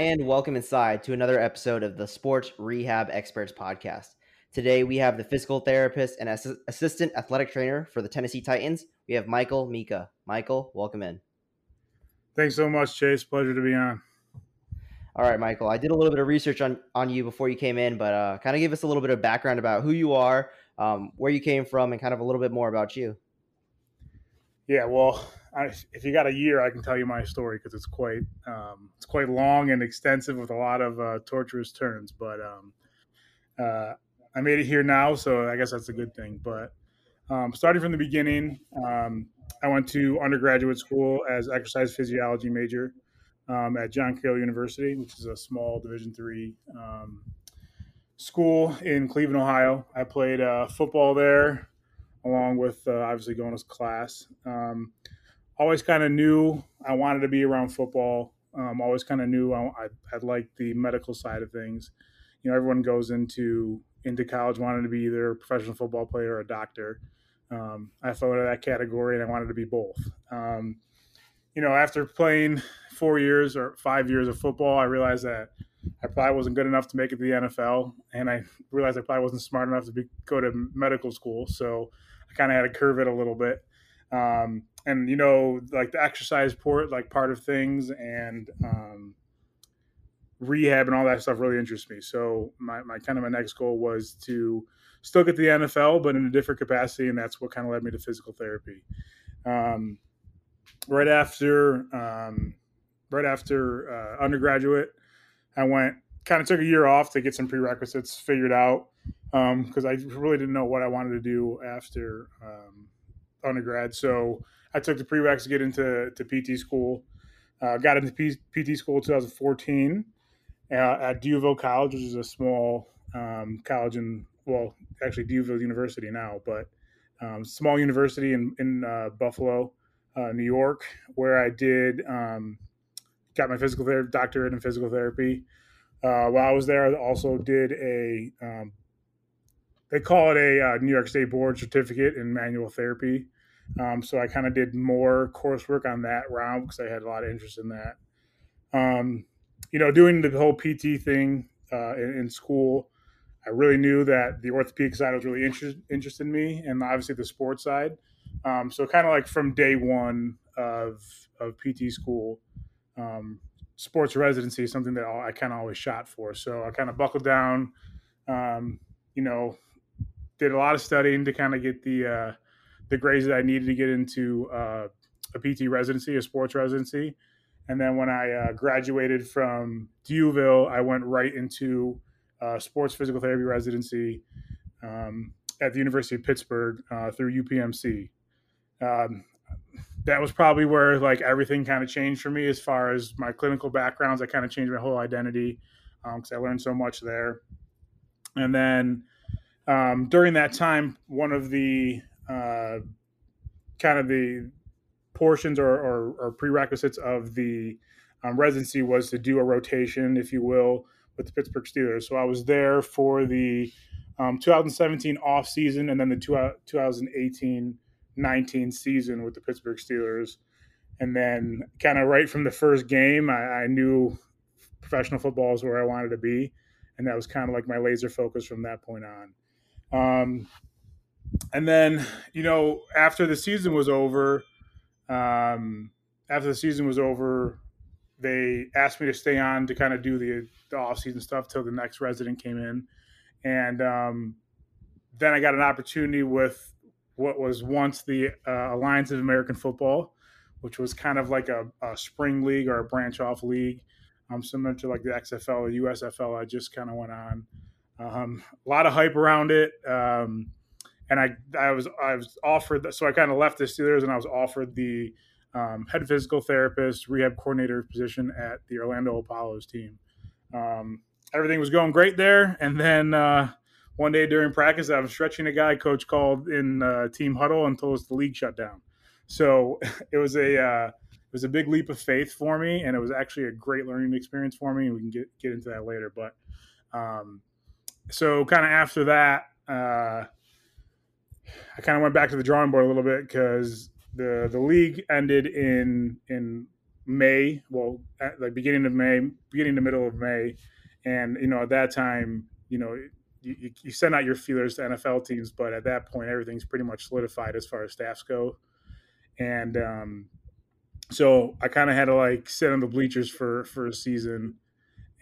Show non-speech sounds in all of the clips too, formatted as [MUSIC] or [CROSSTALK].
And welcome inside to another episode of the Sports Rehab Experts Podcast. Today we have the physical therapist and ass- assistant athletic trainer for the Tennessee Titans. We have Michael Mika. Michael, welcome in. Thanks so much, Chase. Pleasure to be on. All right, Michael. I did a little bit of research on on you before you came in, but uh, kind of give us a little bit of background about who you are, um, where you came from, and kind of a little bit more about you. Yeah, well, I, if you got a year, I can tell you my story because it's quite um, it's quite long and extensive with a lot of uh, torturous turns. But um, uh, I made it here now, so I guess that's a good thing. But um, starting from the beginning, um, I went to undergraduate school as exercise physiology major um, at John Carroll University, which is a small Division three um, school in Cleveland, Ohio. I played uh, football there, along with uh, obviously going to class. Um, always kind of knew I wanted to be around football. Um, always kind of knew I, I, I liked the medical side of things. You know, everyone goes into into college wanting to be either a professional football player or a doctor. Um, I fell into that category, and I wanted to be both. Um, you know, after playing four years or five years of football, I realized that I probably wasn't good enough to make it to the NFL, and I realized I probably wasn't smart enough to be, go to medical school. So I kind of had to curve it a little bit. Um, and you know, like the exercise port, like part of things, and um, rehab and all that stuff really interests me. So my, my kind of my next goal was to still get the NFL, but in a different capacity, and that's what kind of led me to physical therapy. Um, right after um, right after uh, undergraduate, I went kind of took a year off to get some prerequisites figured out because um, I really didn't know what I wanted to do after um, undergrad. So I took the prereqs to get into to PT school. Uh, got into P- PT school in 2014 uh, at D'Youville College, which is a small um, college in well, actually D'Youville University now, but um, small university in in uh, Buffalo, uh, New York, where I did um, got my physical therapy doctorate in physical therapy. Uh, while I was there, I also did a um, they call it a uh, New York State Board certificate in manual therapy. Um, so I kind of did more coursework on that round because I had a lot of interest in that. Um, you know, doing the whole PT thing uh, in, in, school, I really knew that the orthopedic side was really interest, interested in me, and obviously the sports side. Um, so kind of like from day one of of PT school, um, sports residency is something that I kind of always shot for. So I kind of buckled down, um, you know, did a lot of studying to kind of get the uh, the grades that I needed to get into uh, a PT residency, a sports residency. And then when I uh, graduated from D'Youville, I went right into uh, sports physical therapy residency um, at the University of Pittsburgh uh, through UPMC. Um, that was probably where like everything kind of changed for me as far as my clinical backgrounds. I kind of changed my whole identity because um, I learned so much there. And then um, during that time, one of the uh, kind of the portions or, or, or prerequisites of the um, residency was to do a rotation, if you will, with the Pittsburgh Steelers. So I was there for the um, 2017 off season and then the two, 2018 19 season with the Pittsburgh Steelers. And then, kind of right from the first game, I, I knew professional football is where I wanted to be. And that was kind of like my laser focus from that point on. Um, and then you know after the season was over um, after the season was over they asked me to stay on to kind of do the, the off-season stuff till the next resident came in and um, then i got an opportunity with what was once the uh, alliance of american football which was kind of like a, a spring league or a branch off league um, similar to like the xfl or usfl i just kind of went on um, a lot of hype around it um, and I I was I was offered so I kind of left the Steelers and I was offered the um, head physical therapist rehab coordinator position at the Orlando Apollos team. um, everything was going great there. And then uh, one day during practice, I was stretching a guy. Coach called in uh, team huddle and told us the league shut down. So [LAUGHS] it was a uh, it was a big leap of faith for me, and it was actually a great learning experience for me. And we can get get into that later. But um, so kind of after that, uh, I kind of went back to the drawing board a little bit because the the league ended in in May, well, at the beginning of May, beginning to middle of May, and you know at that time, you know, you, you send out your feelers to NFL teams, but at that point, everything's pretty much solidified as far as staffs go, and um, so I kind of had to like sit on the bleachers for for a season,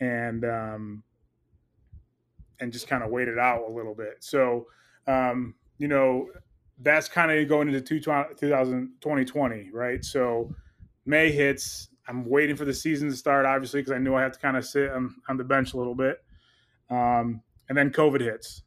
and um, and just kind of wait it out a little bit. So, um, you know, that's kind of going into 2020, right? So May hits. I'm waiting for the season to start, obviously, because I knew I have to kind of sit on, on the bench a little bit. Um, and then COVID hits.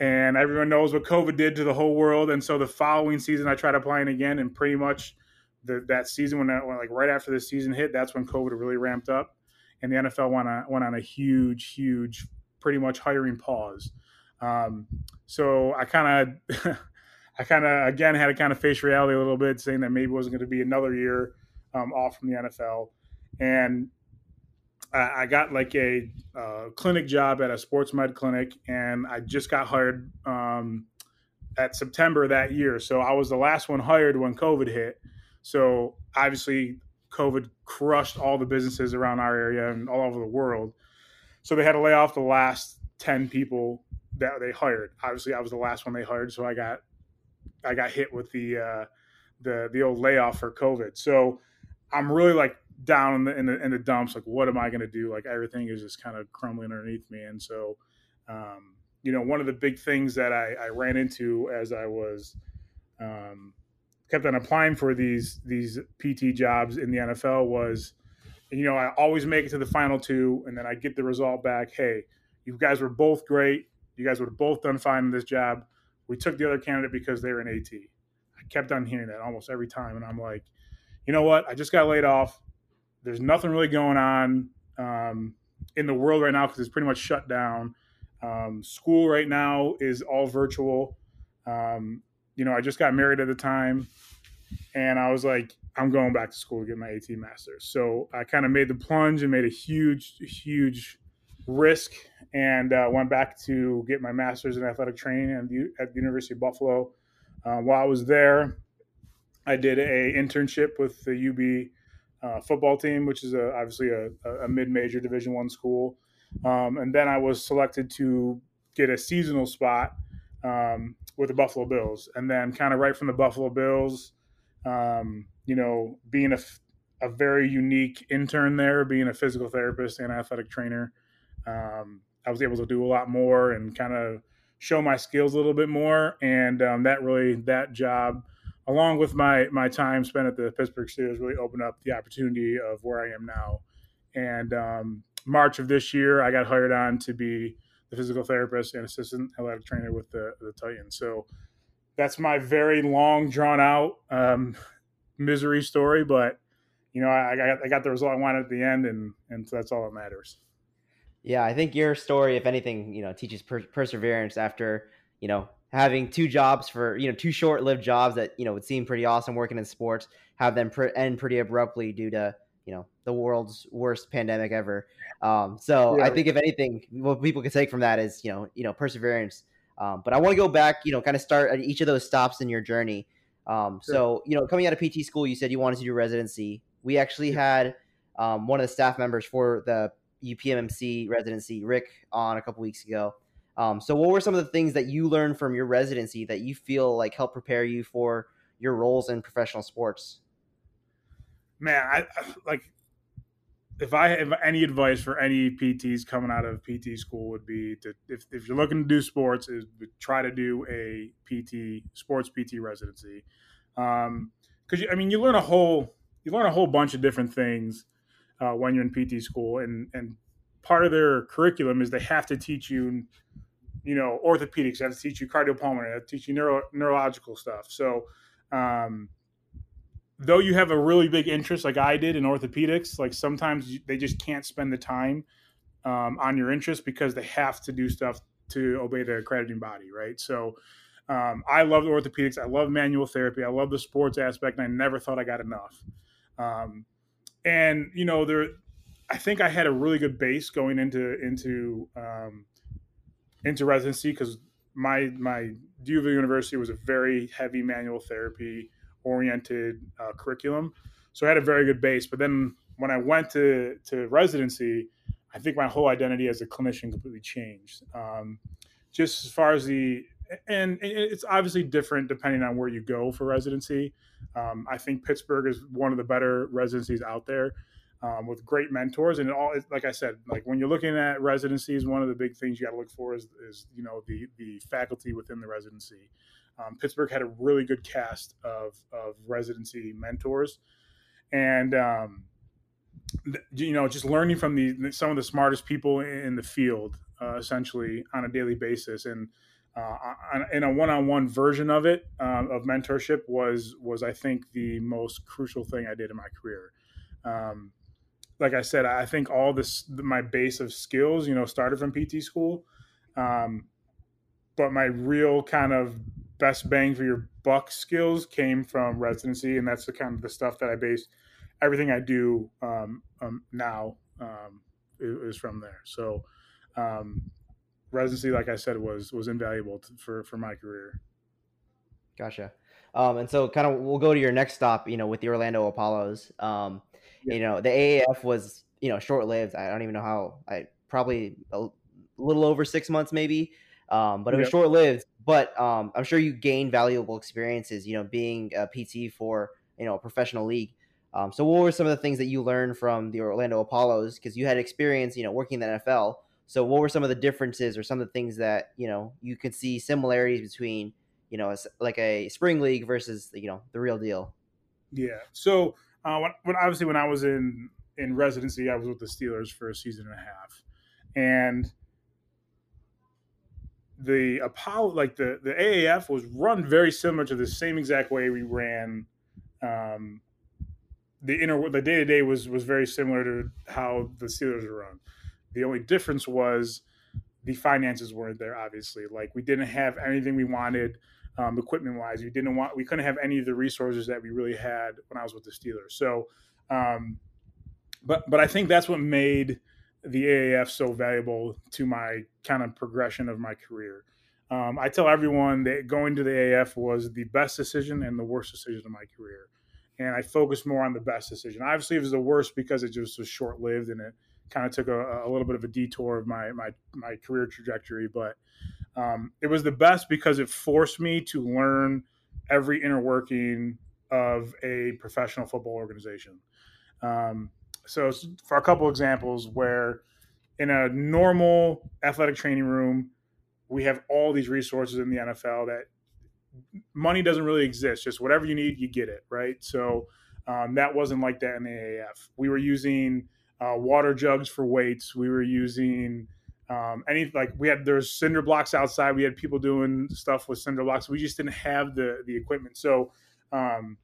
And everyone knows what COVID did to the whole world. And so the following season, I tried applying again, and pretty much the, that season, when, that, when like right after the season hit, that's when COVID really ramped up. And the NFL went on, went on a huge, huge, pretty much hiring pause. Um, so I kind of, [LAUGHS] I kind of again had to kind of face reality a little bit, saying that maybe it wasn't going to be another year um, off from the NFL, and I, got like a uh, clinic job at a sports med clinic, and I just got hired um, at September that year. So I was the last one hired when COVID hit. So obviously, COVID crushed all the businesses around our area and all over the world. So they had to lay off the last ten people that they hired. Obviously, I was the last one they hired, so I got I got hit with the uh, the the old layoff for COVID. So I'm really like down in the in the, in the dumps. Like, what am I going to do? Like, everything is just kind of crumbling underneath me. And so, um, you know, one of the big things that I, I ran into as I was um, kept on applying for these these PT jobs in the NFL was, you know, I always make it to the final two, and then I get the result back. Hey, you guys were both great. You guys would have both done fine in this job we took the other candidate because they were an AT. I kept on hearing that almost every time, and I'm like, you know what? I just got laid off. There's nothing really going on um, in the world right now because it's pretty much shut down. Um, school right now is all virtual. Um, you know, I just got married at the time, and I was like, I'm going back to school to get my AT master's. So I kind of made the plunge and made a huge, huge risk and uh, went back to get my master's in athletic training at the, at the University of Buffalo. Uh, while I was there, I did a internship with the UB uh, football team, which is a, obviously a, a, mid-major Division One school. Um, and then I was selected to get a seasonal spot um, with the Buffalo Bills. And then, kind of right from the Buffalo Bills, um, you know, being a, a very unique intern there, being a physical therapist and athletic trainer um, I was able to do a lot more and kind of show my skills a little bit more. And um, that really, that job, along with my my time spent at the Pittsburgh Steelers, really opened up the opportunity of where I am now. And um, March of this year, I got hired on to be the physical therapist and assistant athletic trainer with the the Titans. So that's my very long, drawn out um, misery story, but you know, I, I, got I got the result I wanted at the end, and and so that's all that matters. Yeah, I think your story, if anything, you know, teaches per- perseverance after you know having two jobs for you know two short-lived jobs that you know would seem pretty awesome working in sports, have them pre- end pretty abruptly due to you know the world's worst pandemic ever. Um, so yeah. I think if anything, what people can take from that is you know you know perseverance. Um, but I want to go back, you know, kind of start at each of those stops in your journey. Um, sure. So you know, coming out of PT school, you said you wanted to do residency. We actually had um, one of the staff members for the UPMC residency, Rick, on a couple weeks ago. Um, so, what were some of the things that you learned from your residency that you feel like helped prepare you for your roles in professional sports? Man, I like if I have any advice for any PTs coming out of PT school would be to if, if you're looking to do sports is try to do a PT sports PT residency um because I mean you learn a whole you learn a whole bunch of different things uh, when you're in PT school, and and part of their curriculum is they have to teach you, you know, orthopedics. They have to teach you cardiopulmonary. They have to teach you neuro, neurological stuff. So um, though you have a really big interest, like I did in orthopedics, like sometimes they just can't spend the time um, on your interest because they have to do stuff to obey the accrediting body, right? So um, I love orthopedics. I love manual therapy. I love the sports aspect, and I never thought I got enough. Um, and you know, there, I think I had a really good base going into into um, into residency because my my D'Youville University was a very heavy manual therapy oriented uh, curriculum, so I had a very good base. But then when I went to to residency, I think my whole identity as a clinician completely changed. Um, just as far as the and it's obviously different depending on where you go for residency. Um, I think Pittsburgh is one of the better residencies out there um, with great mentors. And it all, like I said, like when you're looking at residencies, one of the big things you got to look for is, is, you know, the, the faculty within the residency. Um, Pittsburgh had a really good cast of, of residency mentors. And, um, you know, just learning from the some of the smartest people in the field, uh, essentially on a daily basis, and uh, in a one-on-one version of it um, of mentorship was was I think the most crucial thing I did in my career. Um, like I said, I think all this my base of skills, you know, started from PT school, um, but my real kind of best bang for your buck skills came from residency, and that's the kind of the stuff that I base everything I do um, um, now um, is, from there. So um, residency, like I said, was was invaluable to, for for my career. Gotcha. Um, and so, kind of, we'll go to your next stop. You know, with the Orlando Apollos. You know, the AAF was you know short lived. I don't even know how. I probably a little over six months, maybe. Um, but it was short lived. But um, I'm sure you gained valuable experiences. You know, being a PT for you know a professional league. Um, so, what were some of the things that you learned from the Orlando Apollos? Because you had experience, you know, working in the NFL. So, what were some of the differences, or some of the things that you know you could see similarities between, you know, like a spring league versus you know the real deal? Yeah. So, uh, when, when obviously when I was in in residency, I was with the Steelers for a season and a half, and the Apollo, like the the AAF, was run very similar to the same exact way we ran. Um, the inner the day to day was was very similar to how the Steelers were run. The only difference was the finances weren't there. Obviously, like we didn't have anything we wanted um, equipment wise. We didn't want we couldn't have any of the resources that we really had when I was with the Steelers. So, um, but but I think that's what made the AAF so valuable to my kind of progression of my career. Um, I tell everyone that going to the AF was the best decision and the worst decision of my career. And I focused more on the best decision. Obviously, it was the worst because it just was short lived and it kind of took a, a, little bit of a detour of my my my career trajectory. But um, it was the best because it forced me to learn every inner working of a professional football organization. Um, so, for a couple examples, where in a normal athletic training room, we have all these resources in the NFL that money doesn't really exist. Just whatever you need, you get it, right? So um, that wasn't like that in the AAF. We were using uh, water jugs for weights. We were using um, any like we had there's cinder blocks outside. We had people doing stuff with cinder blocks. We just didn't have the the equipment. So um,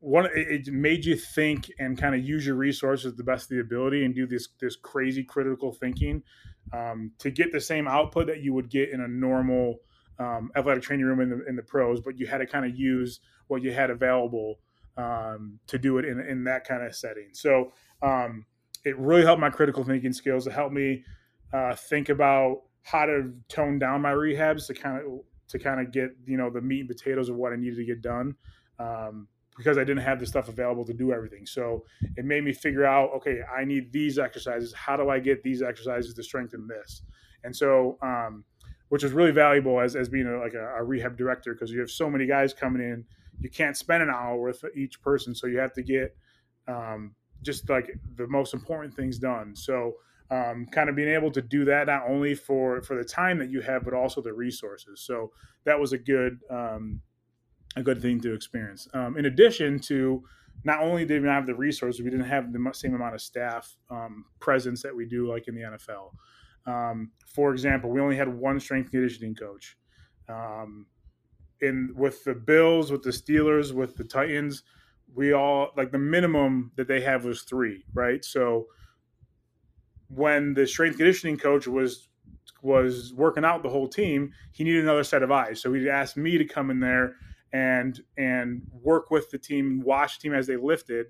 one it made you think and kind of use your resources the best of the ability and do this this crazy critical thinking um, to get the same output that you would get in a normal um, athletic training room in the in the pros, but you had to kind of use what you had available um, to do it in in that kind of setting. So um, it really helped my critical thinking skills. It helped me uh, think about how to tone down my rehabs to kind of to kind of get you know the meat and potatoes of what I needed to get done um, because I didn't have the stuff available to do everything. So it made me figure out okay, I need these exercises. How do I get these exercises to strengthen this? And so um, which is really valuable as, as being a, like a, a rehab director because you have so many guys coming in. You can't spend an hour with each person, so you have to get um, just like the most important things done. So, um, kind of being able to do that not only for for the time that you have, but also the resources. So that was a good um, a good thing to experience. Um, in addition to not only did we not have the resources, we didn't have the same amount of staff um, presence that we do like in the NFL. Um, for example, we only had one strength conditioning coach. Um, in with the Bills, with the Steelers, with the Titans, we all like the minimum that they have was three, right? So when the strength conditioning coach was was working out the whole team, he needed another set of eyes. So he asked me to come in there and and work with the team, watch the team as they lifted,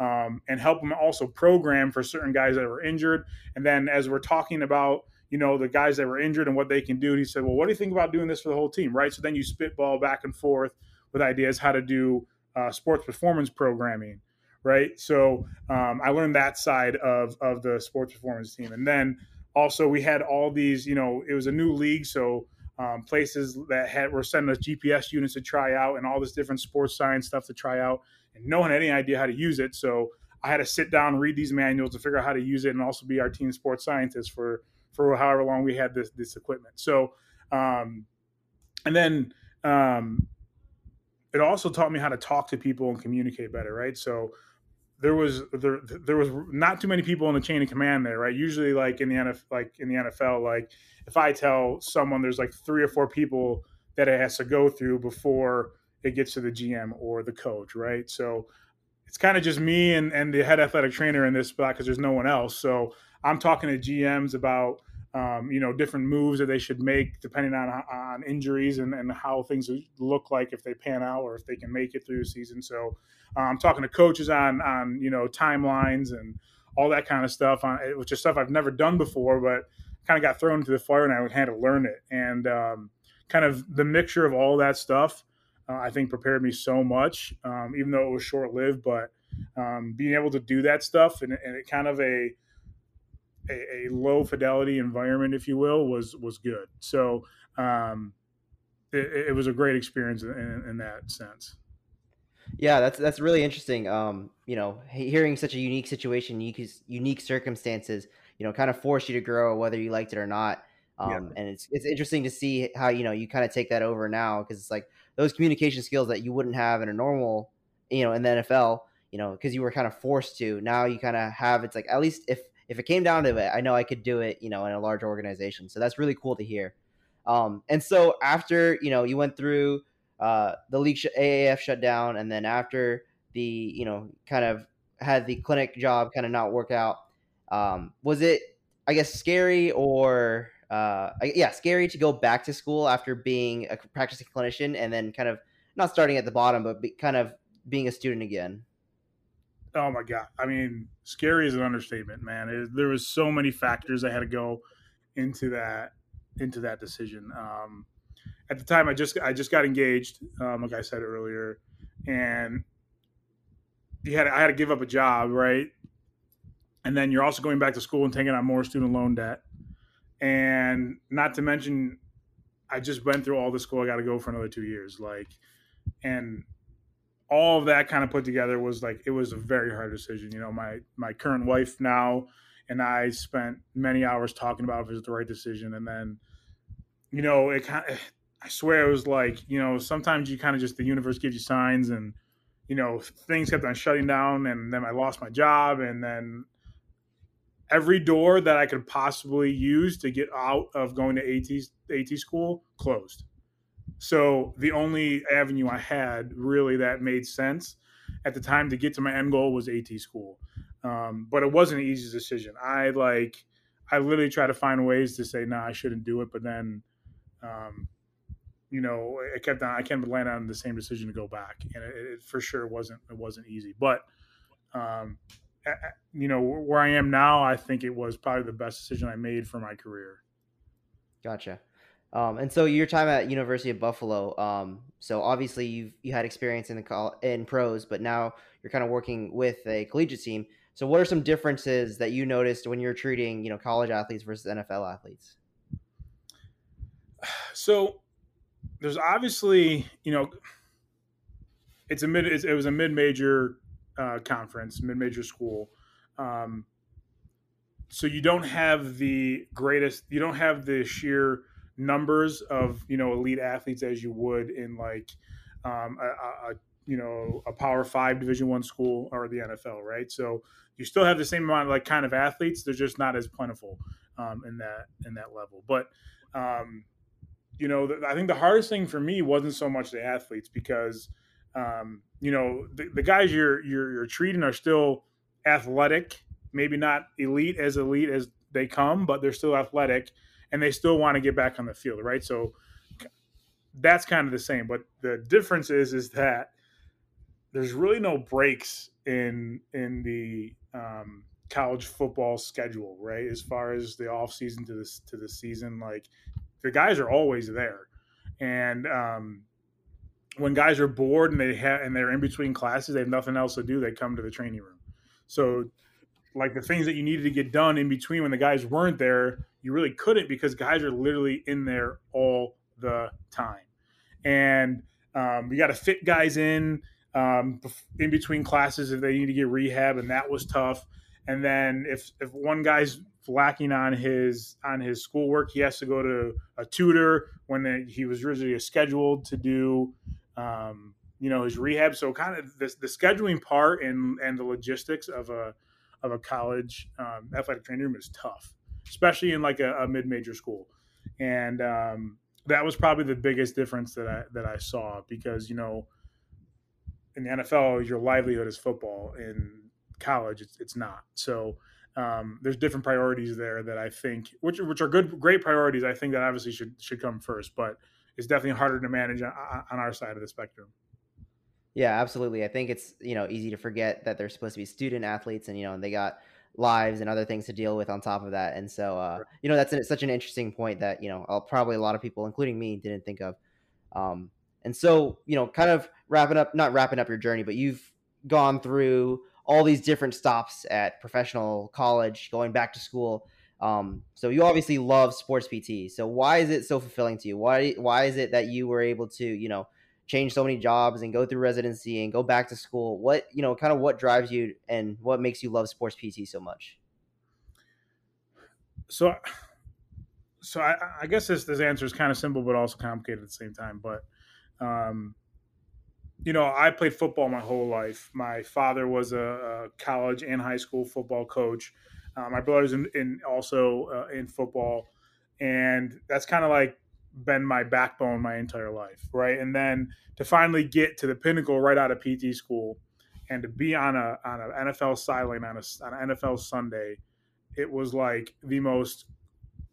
um, and help them also program for certain guys that were injured. And then as we're talking about you know the guys that were injured and what they can do, he said, "Well, what do you think about doing this for the whole team?" Right. So then you spitball back and forth with ideas how to do uh, sports performance programming right? So um, I learned that side of of the sports performance team, and then also we had all these. You know, it was a new league, so um, places that had were sending us GPS units to try out, and all this different sports science stuff to try out, and no one had any idea how to use it. So I had to sit down, read these manuals to figure out how to use it, and also be our team sports scientist for for however long we had this this equipment. So, um, and then um, it also taught me how to talk to people and communicate better, right? So there was there there was not too many people in the chain of command there, right? Usually, like in the NFL, like in the NFL, like if I tell someone there's like three or four people that it has to go through before it gets to the GM or the coach, right? So it's kind of just me and and the head athletic trainer in this spot because there's no one else. So I'm talking to GMs about um, you know different moves that they should make depending on on injuries and, and how things look like if they pan out or if they can make it through the season. So um, talking to coaches on on you know timelines and all that kind of stuff, on, which is stuff I've never done before, but kind of got thrown into the fire and I had to learn it. And um, kind of the mixture of all that stuff, uh, I think prepared me so much, um, even though it was short lived. But um, being able to do that stuff and, and it kind of a, a, a low fidelity environment, if you will, was was good. So um, it, it, was a great experience in, in that sense. Yeah, that's that's really interesting. Um, you know, hearing such a unique situation, unique unique circumstances, you know, kind of force you to grow whether you liked it or not. Um, yeah. and it's it's interesting to see how you know you kind of take that over now because it's like those communication skills that you wouldn't have in a normal, you know, in the NFL, you know, because you were kind of forced to. Now you kind of have it's like at least if if it came down to it, I know I could do it, you know, in a large organization. So that's really cool to hear. Um, and so after you know you went through uh, the league sh- AAF shut down, and then after the you know kind of had the clinic job kind of not work out. Um, was it I guess scary or uh, yeah scary to go back to school after being a practicing clinician and then kind of not starting at the bottom but be, kind of being a student again? Oh my god! I mean, scary is an understatement, man. It, there was so many factors that had to go into that into that decision. Um, at the time I just I just got engaged, um, like I said earlier, and you had I had to give up a job, right? And then you're also going back to school and taking on more student loan debt, and not to mention, I just went through all the school I got to go for another two years, like, and all of that kind of put together was like it was a very hard decision. You know, my my current wife now and I spent many hours talking about if it was the right decision, and then you know it kind of I swear it was like, you know, sometimes you kind of just the universe gives you signs and you know, things kept on shutting down and then I lost my job and then every door that I could possibly use to get out of going to AT AT school closed. So the only avenue I had really that made sense at the time to get to my end goal was AT school. Um, but it wasn't an easy decision. I like I literally tried to find ways to say no, nah, I shouldn't do it, but then um, you know, I kept on, I kept land on the same decision to go back, and it, it for sure wasn't it wasn't easy. But um, you know, where I am now, I think it was probably the best decision I made for my career. Gotcha. Um, and so your time at University of Buffalo. Um, so obviously you've you had experience in the call in pros, but now you're kind of working with a collegiate team. So what are some differences that you noticed when you're treating you know college athletes versus NFL athletes? So there's obviously you know it's a mid it was a mid major uh, conference, mid major school. Um, so you don't have the greatest, you don't have the sheer numbers of you know elite athletes as you would in like um, a, a, you know a Power Five Division One school or the NFL, right? So you still have the same amount of like kind of athletes. They're just not as plentiful um, in that in that level. But um, you know, I think the hardest thing for me wasn't so much the athletes because um, you know, the, the guys you're, you're you're treating are still athletic, maybe not elite as elite as they come, but they're still athletic and they still want to get back on the field, right? So that's kind of the same. But the difference is is that there's really no breaks in in the um, college football schedule, right? As far as the off season to this to the season, like the guys are always there, and um, when guys are bored and they have and they're in between classes, they have nothing else to do. They come to the training room. So, like the things that you needed to get done in between when the guys weren't there, you really couldn't because guys are literally in there all the time, and um, you got to fit guys in um, in between classes if they need to get rehab, and that was tough. And then if if one guy's lacking on his on his schoolwork, he has to go to a tutor when he was originally scheduled to do um, you know his rehab. So kind of the, the scheduling part and and the logistics of a of a college um, athletic training room is tough, especially in like a, a mid major school. And um, that was probably the biggest difference that I that I saw because you know in the NFL your livelihood is football in college, it's, it's not. So um, there's different priorities there that I think, which which are good, great priorities. I think that obviously should should come first, but it's definitely harder to manage on, on our side of the spectrum. Yeah, absolutely. I think it's you know easy to forget that they're supposed to be student athletes, and you know they got lives and other things to deal with on top of that. And so uh, you know that's an, such an interesting point that you know probably a lot of people, including me, didn't think of. Um, and so you know, kind of wrapping up, not wrapping up your journey, but you've gone through all these different stops at professional college, going back to school. Um, so you obviously love sports PT. So why is it so fulfilling to you? Why why is it that you were able to you know change so many jobs and go through residency and go back to school? What you know, kind of what drives you and what makes you love sports PT so much? So, so I, I guess this this answer is kind of simple but also complicated at the same time. But um, you know, I played football my whole life. My father was a, a college and high school football coach. Uh, my brother's in, in also uh, in football, and that's kind of like been my backbone my entire life, right? And then to finally get to the pinnacle right out of PT school, and to be on a on an NFL sideline on a on an NFL Sunday, it was like the most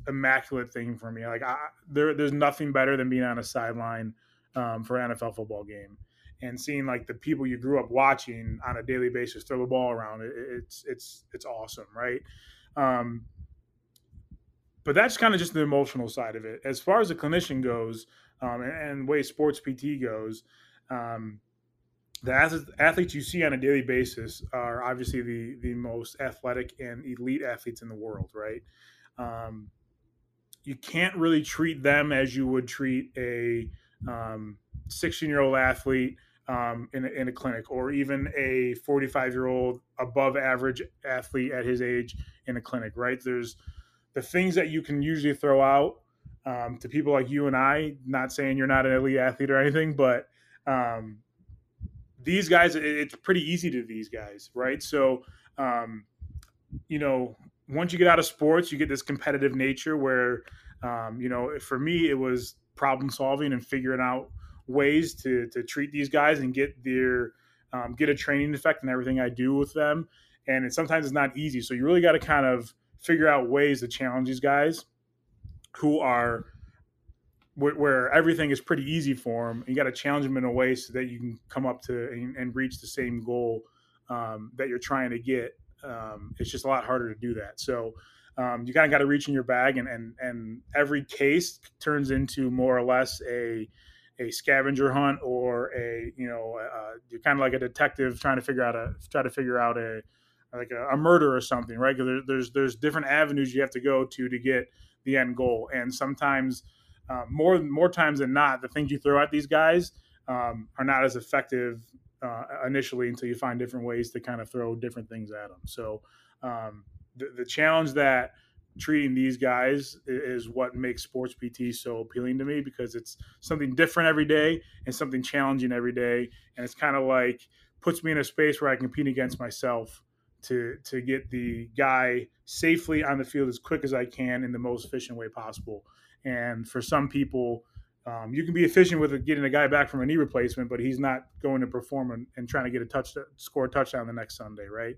immaculate thing for me. Like I, there, there's nothing better than being on a sideline um, for an NFL football game and seeing like the people you grew up watching on a daily basis throw the ball around it, it's it's it's awesome right? Um, but that's kind of just the emotional side of it. As far as a clinician goes um, and, and way sports pt goes um, the athletes you see on a daily basis are obviously the the most athletic and elite athletes in the world right? Um, you can't really treat them as you would treat a 16 um, year old athlete um, in, a, in a clinic, or even a 45 year old above average athlete at his age in a clinic, right? There's the things that you can usually throw out um, to people like you and I, not saying you're not an elite athlete or anything, but um, these guys, it's pretty easy to these guys, right? So, um, you know, once you get out of sports, you get this competitive nature where, um, you know, for me, it was problem solving and figuring out ways to to treat these guys and get their um, get a training effect and everything I do with them. And it sometimes it's not easy. So you really got to kind of figure out ways to challenge these guys who are where, where everything is pretty easy for them. You got to challenge them in a way so that you can come up to and, and reach the same goal um, that you're trying to get. Um, it's just a lot harder to do that. So um, you kind of got to reach in your bag, and, and and every case turns into more or less a a scavenger hunt or a you know uh, you're kind of like a detective trying to figure out a try to figure out a like a, a murder or something right? Because there, there's there's different avenues you have to go to to get the end goal. And sometimes uh, more more times than not the things you throw at these guys um, are not as effective uh, initially until you find different ways to kind of throw different things at them so um, the, the challenge that treating these guys is what makes sports PT so appealing to me because it's something different every day and something challenging every day. And it's kind of like puts me in a space where I compete against myself to to get the guy safely on the field as quick as I can in the most efficient way possible. And for some people, Um, you can be efficient with getting a guy back from a knee replacement, but he's not going to perform and, and trying to get a touch, score a touchdown the next Sunday, right?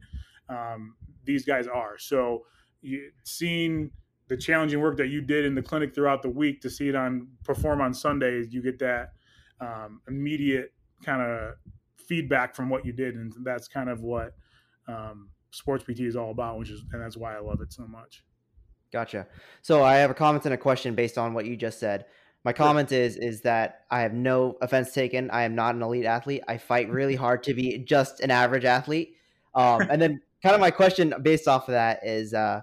Um, these guys are. So, you, seeing the challenging work that you did in the clinic throughout the week to see it on perform on Sundays, you get that um, immediate kind of feedback from what you did, and that's kind of what um, sports PT is all about, which is and that's why I love it so much. Gotcha. So I have a comment and a question based on what you just said. My comment is is that I have no offense taken. I am not an elite athlete. I fight really hard to be just an average athlete. Um, and then kind of my question based off of that is, uh,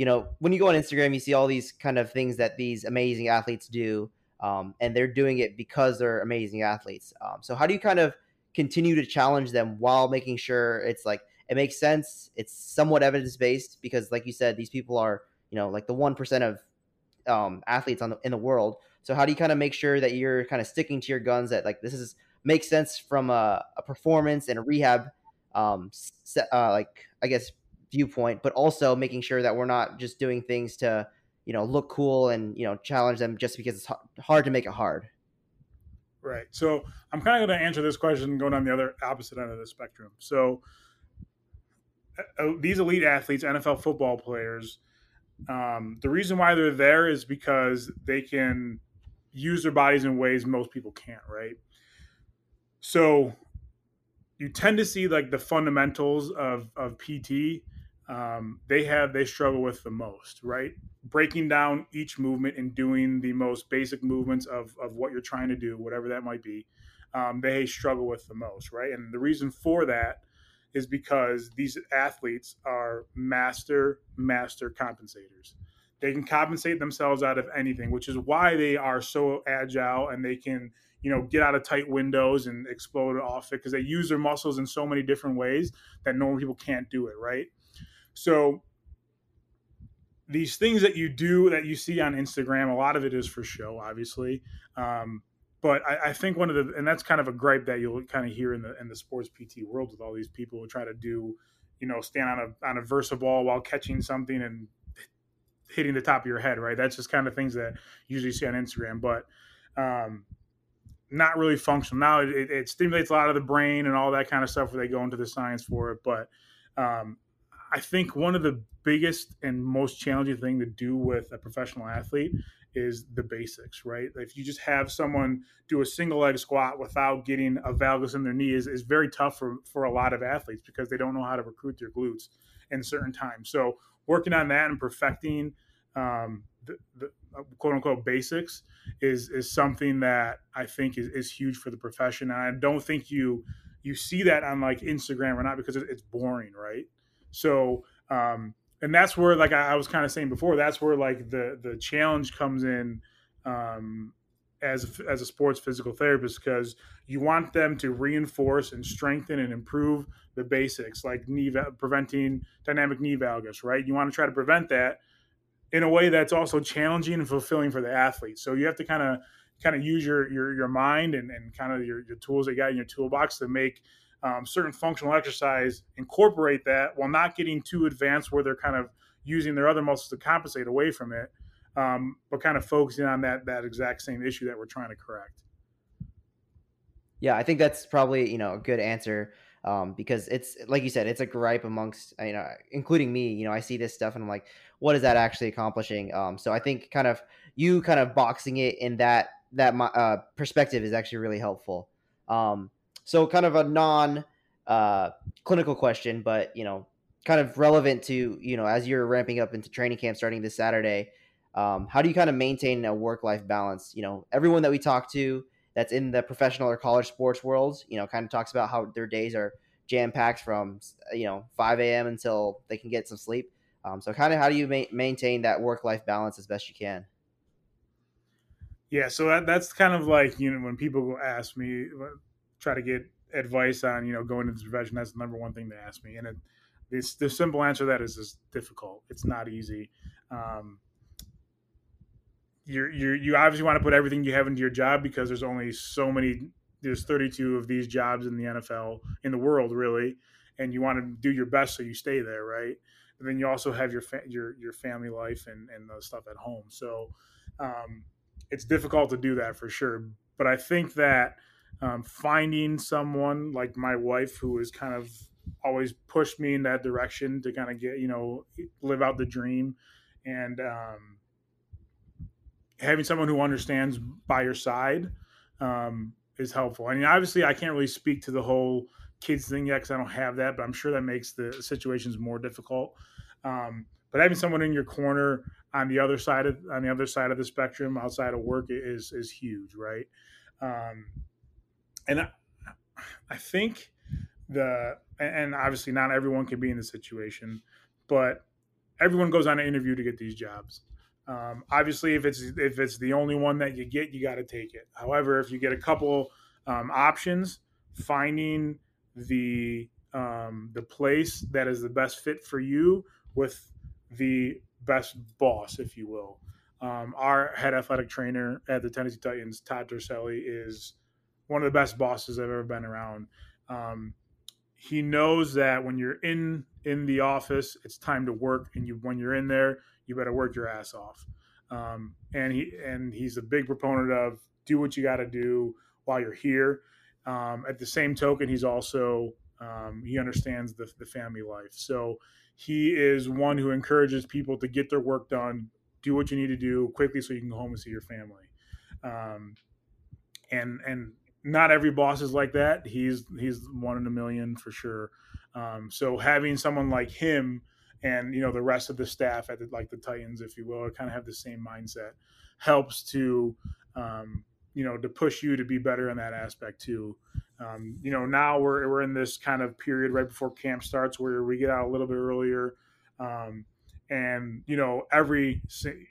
you know, when you go on Instagram, you see all these kind of things that these amazing athletes do, um, and they're doing it because they're amazing athletes. Um, so how do you kind of continue to challenge them while making sure it's like it makes sense, it's somewhat evidence based because, like you said, these people are you know like the one percent of um, athletes on the, in the world. So how do you kind of make sure that you're kind of sticking to your guns that like this is makes sense from a, a performance and a rehab um, uh, like I guess viewpoint, but also making sure that we're not just doing things to you know look cool and you know challenge them just because it's hard to make it hard. Right. So I'm kind of going to answer this question going on the other opposite end of the spectrum. So uh, uh these elite athletes, NFL football players, um, the reason why they're there is because they can use their bodies in ways most people can't, right? So you tend to see like the fundamentals of of PT. Um, they have they struggle with the most, right? Breaking down each movement and doing the most basic movements of of what you're trying to do, whatever that might be. Um, they struggle with the most, right? And the reason for that is because these athletes are master master compensators they can compensate themselves out of anything which is why they are so agile and they can you know get out of tight windows and explode off it because they use their muscles in so many different ways that normal people can't do it right so these things that you do that you see on instagram a lot of it is for show obviously um, but I, I, think one of the and that's kind of a gripe that you'll kind of hear in the in the sports PT world with all these people who try to do, you know, stand on a on a versa ball while catching something and hitting the top of your head, right? That's just kind of things that you usually see on Instagram, but um, not really functional. Now it, it, stimulates a lot of the brain and all that kind of stuff where they go into the science for it, but um, I think one of the biggest and most challenging thing to do with a professional athlete is the basics, right? If you just have someone do a single leg squat without getting a valgus in their knee is, is very tough for, for a lot of athletes because they don't know how to recruit their glutes in certain times. So working on that and perfecting um, the, the, quote unquote basics is is something that I think is, is huge for the profession. And I don't think you you see that on like Instagram or not because it's boring, right? So um, and that's where like I, I was kind of saying before, that's where like the the challenge comes in um, as as a sports physical therapist because you want them to reinforce and strengthen and improve the basics like knee preventing dynamic knee valgus, right? You want to try to prevent that in a way that's also challenging and fulfilling for the athlete. So you have to kind of kind of use your your your mind and, and kind of your, your tools that you got in your toolbox to make um, certain functional exercise, incorporate that while not getting too advanced where they're kind of using their other muscles to compensate away from it, um, but kind of focusing on that that exact same issue that we're trying to correct. Yeah, I think that's probably you know a good answer um, because it's like you said, it's a gripe amongst you know, including me. You know, I see this stuff and I'm like, what is that actually accomplishing? Um, so I think kind of you kind of boxing it in that that uh, perspective is actually really helpful. Um, so kind of a non uh, clinical question, but you know, kind of relevant to you know as you're ramping up into training camp starting this Saturday. Um, how do you kind of maintain a work life balance? You know, everyone that we talk to that's in the professional or college sports world, you know, kind of talks about how their days are jam packed from you know 5 a.m. until they can get some sleep. Um, so, kind of, how do you ma- maintain that work life balance as best you can? Yeah, so that, that's kind of like you know when people ask me try to get advice on you know going into the profession, that's the number one thing they ask me, and it, it's the simple answer to that is just difficult. It's not easy. Um, you you you obviously want to put everything you have into your job because there's only so many. There's 32 of these jobs in the NFL in the world, really, and you want to do your best so you stay there, right? And then you also have your fa- your your family life and and the stuff at home. So. Um, it's difficult to do that for sure. But I think that um, finding someone like my wife who has kind of always pushed me in that direction to kind of get you know live out the dream and um, having someone who understands by your side um, is helpful. I mean, obviously, I can't really speak to the whole kids thing yet because I don't have that, but I'm sure that makes the situations more difficult. Um, but having someone in your corner on the other side of on the other side of the spectrum outside of work is is huge, right? Um, and I, I think the and obviously not everyone can be in the situation, but everyone goes on an interview to get these jobs. Um, obviously, if it's if it's the only one that you get, you got to take it. However, if you get a couple um, options, finding the um, the place that is the best fit for you with the best boss, if you will. Um, our head athletic trainer at the Tennessee Titans, Todd Toriscelli, is one of the best bosses I've ever been around. Um, he knows that when you're in in the office, it's time to work, and you when you're in there, you better work your ass off. Um, and he and he's a big proponent of do what you got to do while you're here. Um, at the same token, he's also um, he understands the, the family life. So he is one who encourages people to get their work done, do what you need to do quickly, so you can go home and see your family. Um, and and not every boss is like that. He's he's one in a million for sure. Um, so having someone like him and you know the rest of the staff at the, like the Titans, if you will, kind of have the same mindset, helps to um, you know to push you to be better in that aspect too. Um, you know now we're we're in this kind of period right before camp starts where we get out a little bit earlier. Um, and you know every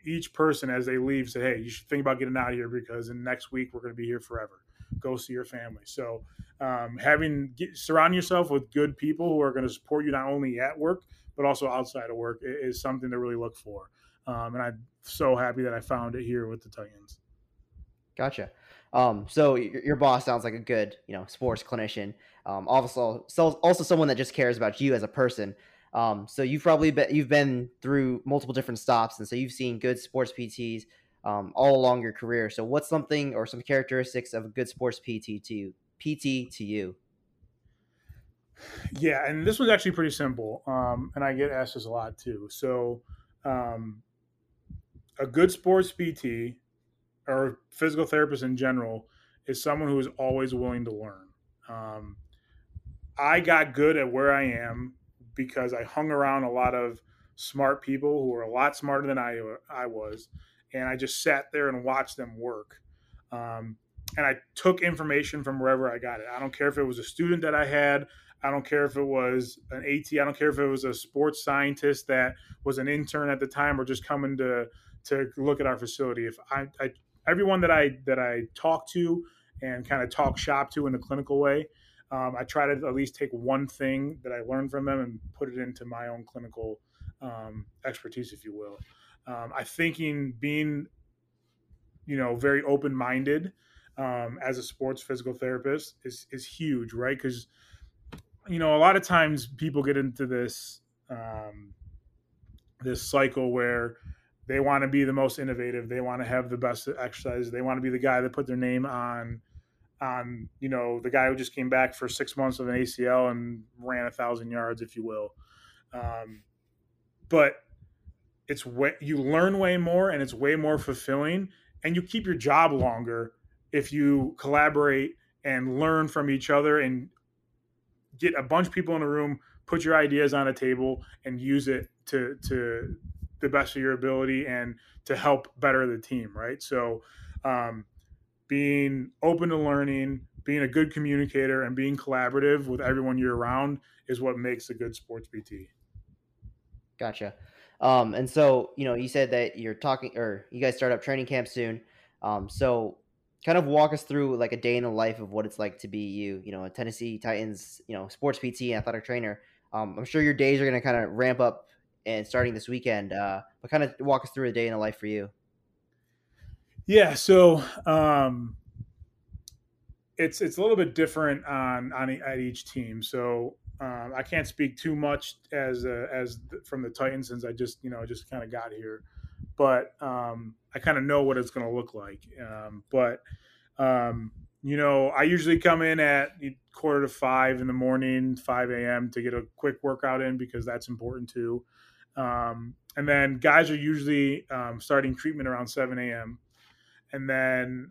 each person as they leave say hey you should think about getting out of here because in next week we're going to be here forever go see your family. So um, having get, surround yourself with good people who are going to support you not only at work but also outside of work is something to really look for. Um, and I'm so happy that I found it here with the Titans. Gotcha. Um, so your, your, boss sounds like a good, you know, sports clinician. Um, also, so also someone that just cares about you as a person. Um, so you've probably been, you've been through multiple different stops, and so you've seen good sports PTs um, all along your career. So, what's something or some characteristics of a good sports PT to you? PT to you? Yeah, and this was actually pretty simple, um, and I get asked this a lot too. So, um, a good sports PT or physical therapist in general is someone who is always willing to learn. Um, I got good at where I am because I hung around a lot of smart people who were a lot smarter than I I was, and I just sat there and watched them work. Um, and I took information from wherever I got it. I don't care if it was a student that I had. I don't care if it was an AT. I don't care if it was a sports scientist that was an intern at the time or just coming to to look at our facility. If I, I everyone that I that I talk to and kind of talk shop to in a clinical way, um, I try to at least take one thing that I learned from them and put it into my own clinical um, expertise, if you will. Um, I thinking being, you know, very open minded um, as a sports physical therapist is is huge, right? Because you know, a lot of times people get into this um, this cycle where they want to be the most innovative, they want to have the best exercise, they want to be the guy that put their name on on you know the guy who just came back for six months of an ACL and ran a thousand yards, if you will. Um, but it's way you learn way more and it's way more fulfilling and you keep your job longer if you collaborate and learn from each other and get a bunch of people in a room put your ideas on a table and use it to to the best of your ability and to help better the team right? So um, being open to learning being a good communicator and being collaborative with everyone you're around is what makes a good sports PT gotcha um, and so, you know, you said that you're talking, or you guys start up training camp soon. Um, so, kind of walk us through like a day in the life of what it's like to be you, you know, a Tennessee Titans, you know, sports PT athletic trainer. Um, I'm sure your days are going to kind of ramp up and starting this weekend. Uh, but kind of walk us through a day in the life for you. Yeah. So, um, it's it's a little bit different on on at each team. So um, I can't speak too much as uh, as from the Titans since I just you know just kind of got here, but um, I kind of know what it's going to look like. Um, but um, you know, I usually come in at quarter to five in the morning, five a.m. to get a quick workout in because that's important too. Um, and then guys are usually um, starting treatment around seven a.m. And then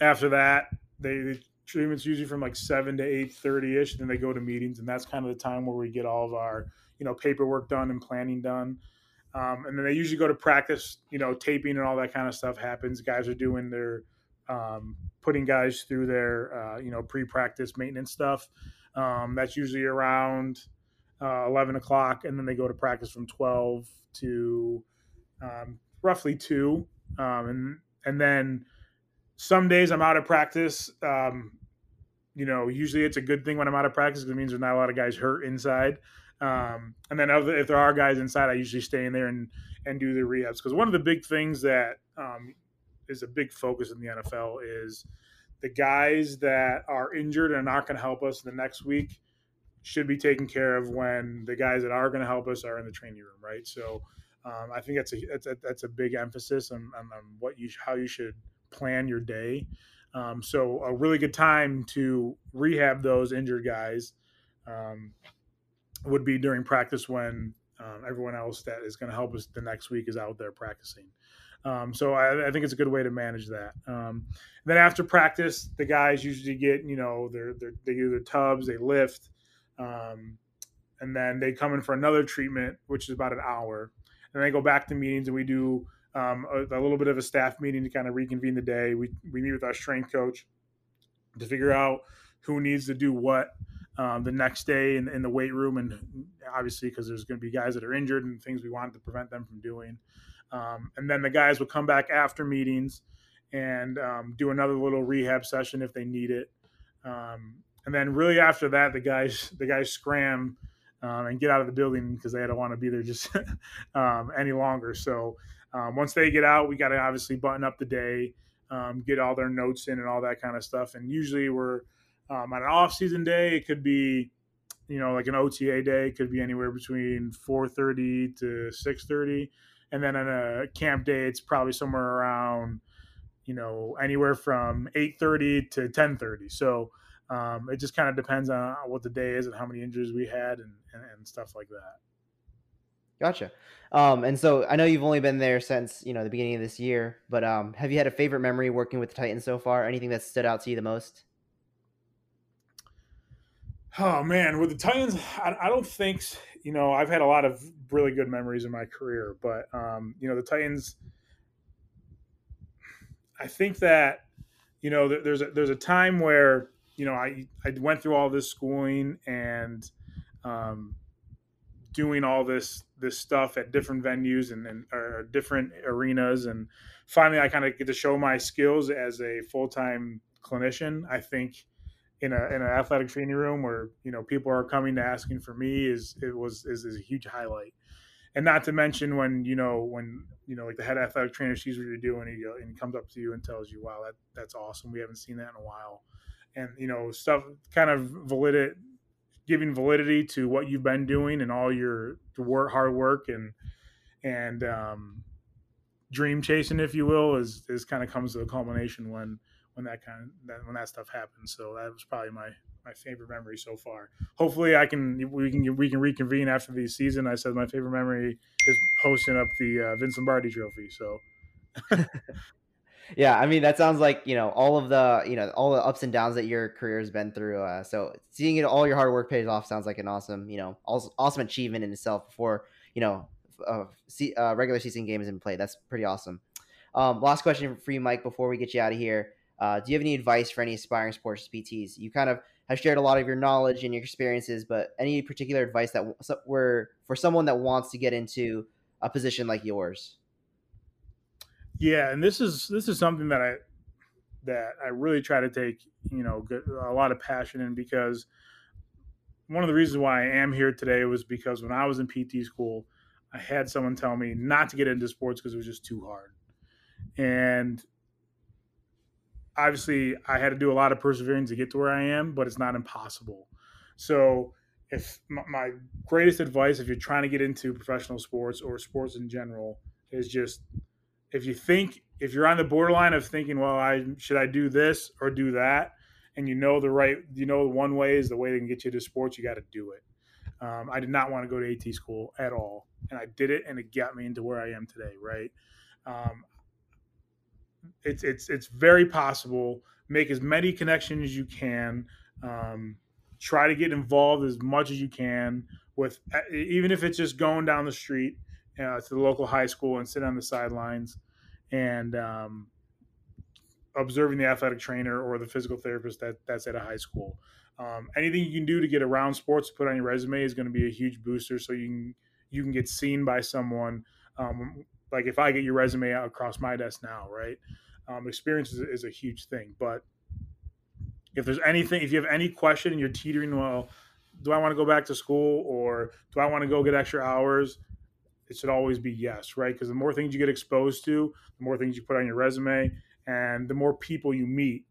after that, they, the treatment's usually from like seven to eight thirty ish. Then they go to meetings, and that's kind of the time where we get all of our you know paperwork done and planning done. Um, and then they usually go to practice. You know, taping and all that kind of stuff happens. Guys are doing their um, putting guys through their uh, you know pre-practice maintenance stuff. Um, that's usually around uh, 11 o'clock, and then they go to practice from 12 to um, roughly two, um, and and then some days I'm out of practice. Um, you know, usually it's a good thing when I'm out of practice because it means there's not a lot of guys hurt inside. Um, and then if there are guys inside, I usually stay in there and and do the rehabs because one of the big things that um, is a big focus in the NFL is the guys that are injured and are not going to help us the next week should be taken care of when the guys that are going to help us are in the training room, right? So um, I think that's a, that's a that's a big emphasis on, on, on, what you how you should plan your day. Um, so a really good time to rehab those injured guys um, would be during practice when um, everyone else that is going to help us the next week is out there practicing. Um, so I, I, think it's a good way to manage that. Um, then after practice, the guys usually get you know their, their they do their tubs, they lift, um, and then they come in for another treatment, which is about an hour, and they go back to meetings, and we do um, a, a, little bit of a staff meeting to kind of reconvene the day. We we meet with our strength coach to figure out who needs to do what. Um, the next day in, in, the weight room, and obviously because there's going to be guys that are injured and things we wanted to prevent them from doing. Um, and then the guys would come back after meetings and um, do another little rehab session if they need it. Um, and then really after that, the guys the guys scram um, and get out of the building because they don't want to be there just [LAUGHS] um, any longer. So um, once they get out, we got to obviously button up the day, get all their notes in and all that kind of stuff. And usually we're on an off season day. It could be you know like an OTA day. It could be anywhere between 4:30 to 6:30 and then on a camp day it's probably somewhere around you know anywhere from 8.30 to 10.30 so um, it just kind of depends on what the day is and how many injuries we had and, and, and stuff like that gotcha. Um, and so i know you've only been there since you know the beginning of this year but um, have you had a favorite memory working with the titans so far? Anything that stood out to you the most? Oh man, with the Titans, I, I, don't think you know I've had a lot of really good memories in my career, but um, you know the Titans. I think that you know there's a, there's a time where you know I I went through all this schooling and um, doing all this this stuff at different venues and, and or different arenas, and finally I kind of get to show my skills as a full time clinician. I think in a in an athletic training room where you know people are coming to asking for me is it was is, is a huge highlight. And not to mention when you know when you know like the head athletic trainer sees what you're doing and he, and he comes up to you and tells you wow that that's awesome. We haven't seen that in a while. And you know stuff kind of validity giving validity to what you've been doing and all your work hard work and and um, dream chasing if you will is is kind of comes to a culmination when when that kind of when that stuff happens. So that was probably my my favorite memory so far. Hopefully, I can we can we can reconvene after the season. I said my favorite memory is hosting up the uh, Vince Lombardi Trophy. So. [LAUGHS] yeah, I mean that sounds like you know all of the you know all the ups and downs that your career has been through. Uh, so seeing it all your hard work pays off sounds like an awesome you know awesome achievement in itself. Before you know uh, uh, regular season games in play, that's pretty awesome. Um, last question for you, Mike, before we get you out of here. Uh, do you have any advice for any aspiring sports PTs? You kind of have shared a lot of your knowledge and your experiences, but any particular advice that were for someone that wants to get into a position like yours? Yeah, and this is this is something that I that I really try to take you know a lot of passion in because one of the reasons why I am here today was because when I was in PT school, I had someone tell me not to get into sports because it was just too hard, and obviously I had to do a lot of persevering to get to where I am, but it's not impossible. So if my greatest advice if you're trying to get into professional sports or sports in general is just if you think if you're on the borderline of thinking, well, I should I do this or do that, and you know the right, you know, one way is the way they can get you to sports, you got to do it. Um, I did not want to go to AT school at all, and I did it, and it got me into where I am today. Right? Um, it's it's it's very possible. Make as many connections as you can. Um, try to get involved as much as you can with, even if it's just going down the street uh, to the local high school and sit on the sidelines and um, observing the athletic trainer or the physical therapist that that's at a high school. Um, anything you can do to get around sports to put on your resume is going to be a huge booster, so you can you can get seen by someone. Um, like if I get your resume out across my desk now, right? Um, experience is, is, a huge thing, but if there's anything, if you have any question and you're teetering, well, do I want to go back to school or do I want to go get extra hours? It should always be yes, right? Because the more things you get exposed to, the more things you put on your resume, and the more people you meet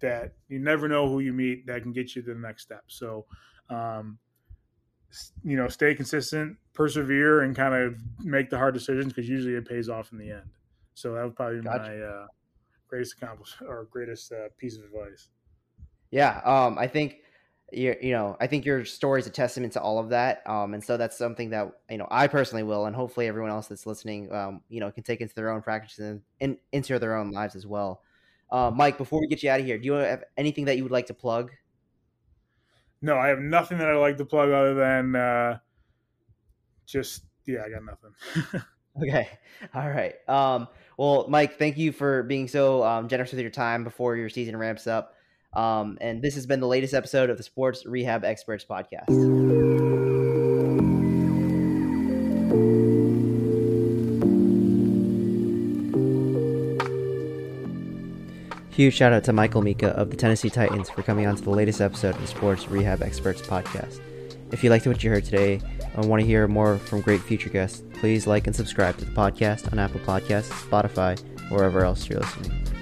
that you never know who you meet that can get you to the next step. So, um, you know, stay consistent, persevere, and kind of make the hard decisions because usually it pays off in the end. So that would probably be gotcha. my uh, greatest accomplishment or greatest uh, piece of advice. Yeah, um, I think you you know I think your story is a testament to all of that, um, and so that's something that you know I personally will, and hopefully everyone else that's listening, um, you know, can take into their own practices and, and into their own lives as well. Uh, Mike, before we get you out of here, do you have anything that you would like to plug? No, I have nothing that I'd like to plug other than uh, just yeah, I got nothing. [LAUGHS] okay, [LAUGHS] all right. Um, well, Mike, thank you for being so um, generous with your time before your season ramps up. Um, and this has been the latest episode of the Sports Rehab Experts podcast. Huge shout out to Michael Mika of the Tennessee Titans for coming on to the latest episode of the Sports Rehab Experts podcast. If you liked what you heard today and want to hear more from great future guests, please like and subscribe to the podcast on Apple Podcasts, Spotify, wherever else you're listening.